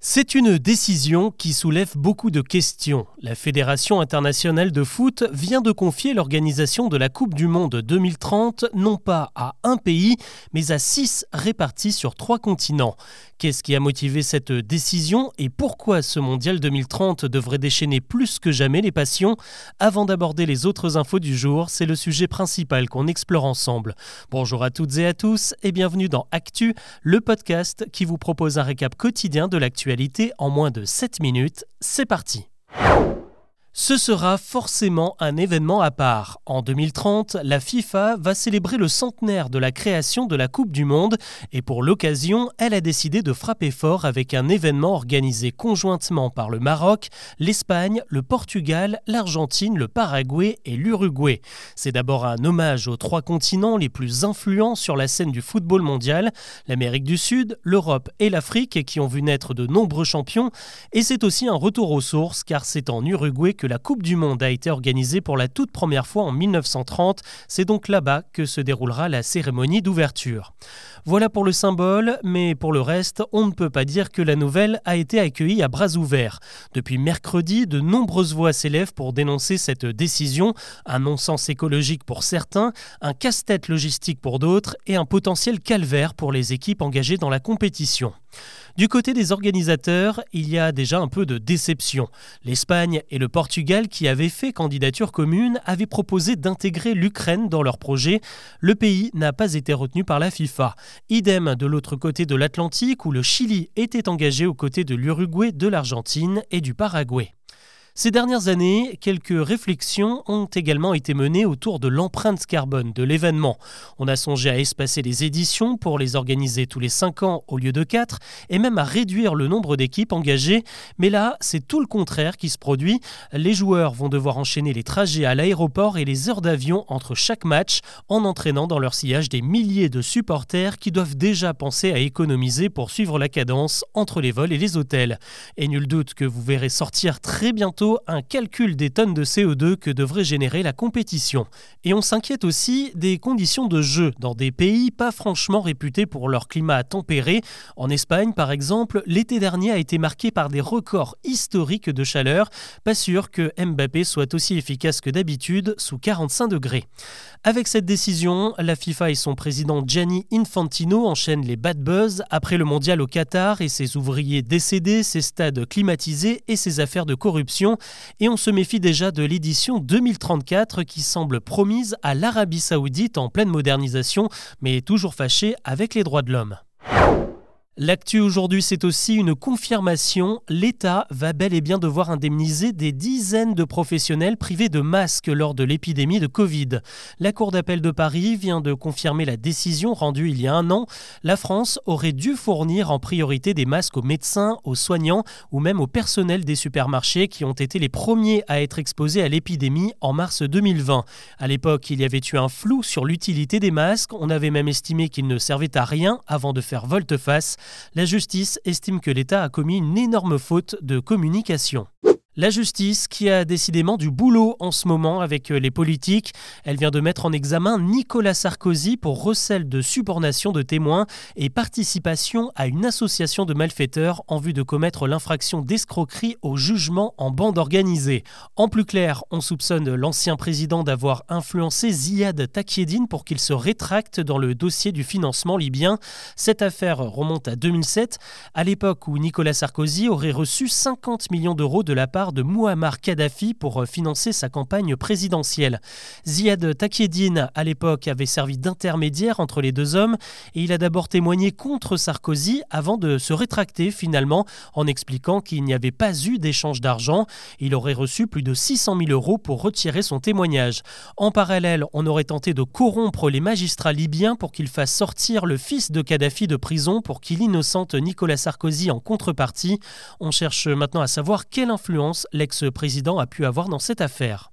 C'est une décision qui soulève beaucoup de questions. La Fédération internationale de foot vient de confier l'organisation de la Coupe du Monde 2030 non pas à un pays, mais à six répartis sur trois continents. Qu'est-ce qui a motivé cette décision et pourquoi ce Mondial 2030 devrait déchaîner plus que jamais les passions? Avant d'aborder les autres infos du jour, c'est le sujet principal qu'on explore ensemble. Bonjour à toutes et à tous et bienvenue dans Actu, le podcast qui vous propose un récap quotidien de l'actu en moins de 7 minutes. C'est parti ce sera forcément un événement à part. En 2030, la FIFA va célébrer le centenaire de la création de la Coupe du Monde et pour l'occasion, elle a décidé de frapper fort avec un événement organisé conjointement par le Maroc, l'Espagne, le Portugal, l'Argentine, le Paraguay et l'Uruguay. C'est d'abord un hommage aux trois continents les plus influents sur la scène du football mondial, l'Amérique du Sud, l'Europe et l'Afrique qui ont vu naître de nombreux champions et c'est aussi un retour aux sources car c'est en Uruguay que la Coupe du Monde a été organisée pour la toute première fois en 1930. C'est donc là-bas que se déroulera la cérémonie d'ouverture. Voilà pour le symbole, mais pour le reste, on ne peut pas dire que la nouvelle a été accueillie à bras ouverts. Depuis mercredi, de nombreuses voix s'élèvent pour dénoncer cette décision, un non-sens écologique pour certains, un casse-tête logistique pour d'autres et un potentiel calvaire pour les équipes engagées dans la compétition. Du côté des organisateurs, il y a déjà un peu de déception. L'Espagne et le Portugal, qui avaient fait candidature commune, avaient proposé d'intégrer l'Ukraine dans leur projet. Le pays n'a pas été retenu par la FIFA. Idem de l'autre côté de l'Atlantique, où le Chili était engagé aux côtés de l'Uruguay, de l'Argentine et du Paraguay. Ces dernières années, quelques réflexions ont également été menées autour de l'empreinte carbone de l'événement. On a songé à espacer les éditions pour les organiser tous les 5 ans au lieu de 4 et même à réduire le nombre d'équipes engagées. Mais là, c'est tout le contraire qui se produit. Les joueurs vont devoir enchaîner les trajets à l'aéroport et les heures d'avion entre chaque match en entraînant dans leur sillage des milliers de supporters qui doivent déjà penser à économiser pour suivre la cadence entre les vols et les hôtels. Et nul doute que vous verrez sortir très bientôt un calcul des tonnes de CO2 que devrait générer la compétition. Et on s'inquiète aussi des conditions de jeu dans des pays pas franchement réputés pour leur climat tempéré. En Espagne, par exemple, l'été dernier a été marqué par des records historiques de chaleur. Pas sûr que Mbappé soit aussi efficace que d'habitude sous 45 degrés. Avec cette décision, la FIFA et son président Gianni Infantino enchaînent les bad buzz après le mondial au Qatar et ses ouvriers décédés, ses stades climatisés et ses affaires de corruption. Et on se méfie déjà de l'édition 2034 qui semble promise à l'Arabie saoudite en pleine modernisation, mais toujours fâchée avec les droits de l'homme. L'actu aujourd'hui, c'est aussi une confirmation. L'État va bel et bien devoir indemniser des dizaines de professionnels privés de masques lors de l'épidémie de Covid. La Cour d'appel de Paris vient de confirmer la décision rendue il y a un an. La France aurait dû fournir en priorité des masques aux médecins, aux soignants ou même au personnel des supermarchés qui ont été les premiers à être exposés à l'épidémie en mars 2020. À l'époque, il y avait eu un flou sur l'utilité des masques. On avait même estimé qu'ils ne servaient à rien avant de faire volte-face. La justice estime que l'État a commis une énorme faute de communication. La justice qui a décidément du boulot en ce moment avec euh, les politiques. Elle vient de mettre en examen Nicolas Sarkozy pour recel de subornation de témoins et participation à une association de malfaiteurs en vue de commettre l'infraction d'escroquerie au jugement en bande organisée. En plus clair, on soupçonne l'ancien président d'avoir influencé Ziad Takieddine pour qu'il se rétracte dans le dossier du financement libyen. Cette affaire remonte à 2007, à l'époque où Nicolas Sarkozy aurait reçu 50 millions d'euros de la part de Muammar Kadhafi pour euh, financer sa campagne présidentielle. Ziad Takieddine, à l'époque, avait servi d'intermédiaire entre les deux hommes et il a d'abord témoigné contre Sarkozy avant de se rétracter finalement en expliquant qu'il n'y avait pas eu d'échange d'argent. Il aurait reçu plus de 600 000 euros pour retirer son témoignage. En parallèle, on aurait tenté de corrompre les magistrats libyens pour qu'ils fassent sortir le fils de Kadhafi de prison pour qu'il innocente Nicolas Sarkozy en contrepartie. On cherche maintenant à savoir quelle influence l'ex-président a pu avoir dans cette affaire.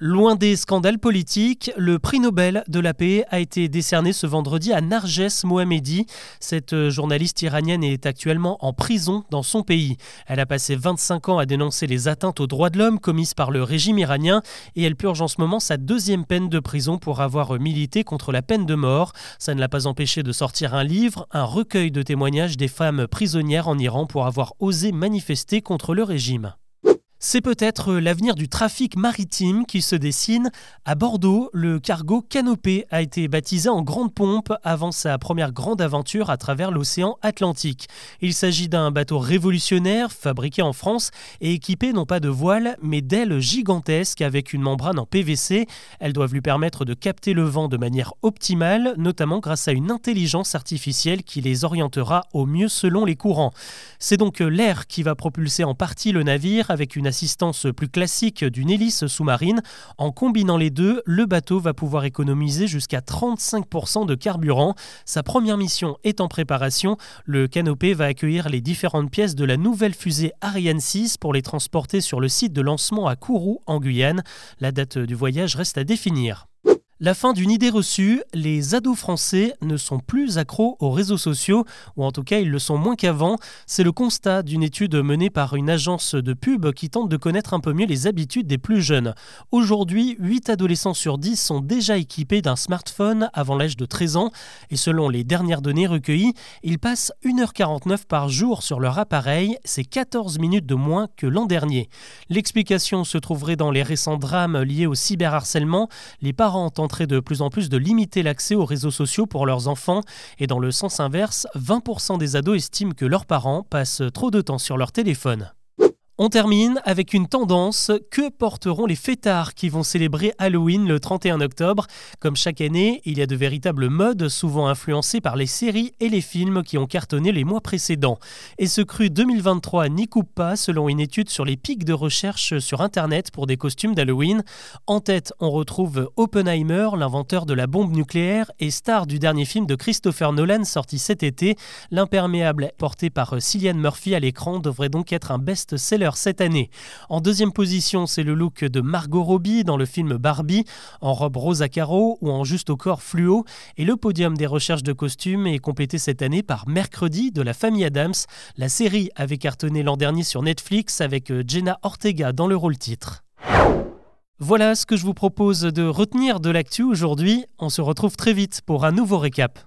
Loin des scandales politiques, le prix Nobel de la paix a été décerné ce vendredi à Narges Mohammedi. Cette journaliste iranienne est actuellement en prison dans son pays. Elle a passé 25 ans à dénoncer les atteintes aux droits de l'homme commises par le régime iranien et elle purge en ce moment sa deuxième peine de prison pour avoir milité contre la peine de mort. Ça ne l'a pas empêché de sortir un livre, un recueil de témoignages des femmes prisonnières en Iran pour avoir osé manifester contre le régime. C'est peut-être l'avenir du trafic maritime qui se dessine. À Bordeaux, le cargo Canopé a été baptisé en grande pompe avant sa première grande aventure à travers l'océan Atlantique. Il s'agit d'un bateau révolutionnaire fabriqué en France et équipé non pas de voiles mais d'ailes gigantesques avec une membrane en PVC. Elles doivent lui permettre de capter le vent de manière optimale, notamment grâce à une intelligence artificielle qui les orientera au mieux selon les courants. C'est donc l'air qui va propulser en partie le navire avec une assistance plus classique d'une hélice sous-marine. En combinant les deux, le bateau va pouvoir économiser jusqu'à 35% de carburant. Sa première mission est en préparation. Le canopé va accueillir les différentes pièces de la nouvelle fusée Ariane 6 pour les transporter sur le site de lancement à Kourou, en Guyane. La date du voyage reste à définir. La fin d'une idée reçue, les ados français ne sont plus accros aux réseaux sociaux, ou en tout cas ils le sont moins qu'avant. C'est le constat d'une étude menée par une agence de pub qui tente de connaître un peu mieux les habitudes des plus jeunes. Aujourd'hui, 8 adolescents sur 10 sont déjà équipés d'un smartphone avant l'âge de 13 ans, et selon les dernières données recueillies, ils passent 1h49 par jour sur leur appareil, c'est 14 minutes de moins que l'an dernier. L'explication se trouverait dans les récents drames liés au cyberharcèlement. Les parents de plus en plus de limiter l'accès aux réseaux sociaux pour leurs enfants. Et dans le sens inverse, 20% des ados estiment que leurs parents passent trop de temps sur leur téléphone. On termine avec une tendance. Que porteront les fêtards qui vont célébrer Halloween le 31 octobre? Comme chaque année, il y a de véritables modes, souvent influencés par les séries et les films qui ont cartonné les mois précédents. Et ce cru 2023 n'y coupe pas, selon une étude sur les pics de recherche sur Internet pour des costumes d'Halloween. En tête, on retrouve Oppenheimer, l'inventeur de la bombe nucléaire et star du dernier film de Christopher Nolan sorti cet été. L'imperméable porté par Cillian Murphy à l'écran devrait donc être un best-seller cette année. En deuxième position, c'est le look de Margot Robbie dans le film Barbie, en robe rose à carreaux ou en juste au corps fluo. Et le podium des recherches de costumes est complété cette année par Mercredi de la famille Adams. La série avait cartonné l'an dernier sur Netflix avec euh, Jenna Ortega dans le rôle titre. Voilà ce que je vous propose de retenir de l'actu aujourd'hui. On se retrouve très vite pour un nouveau récap.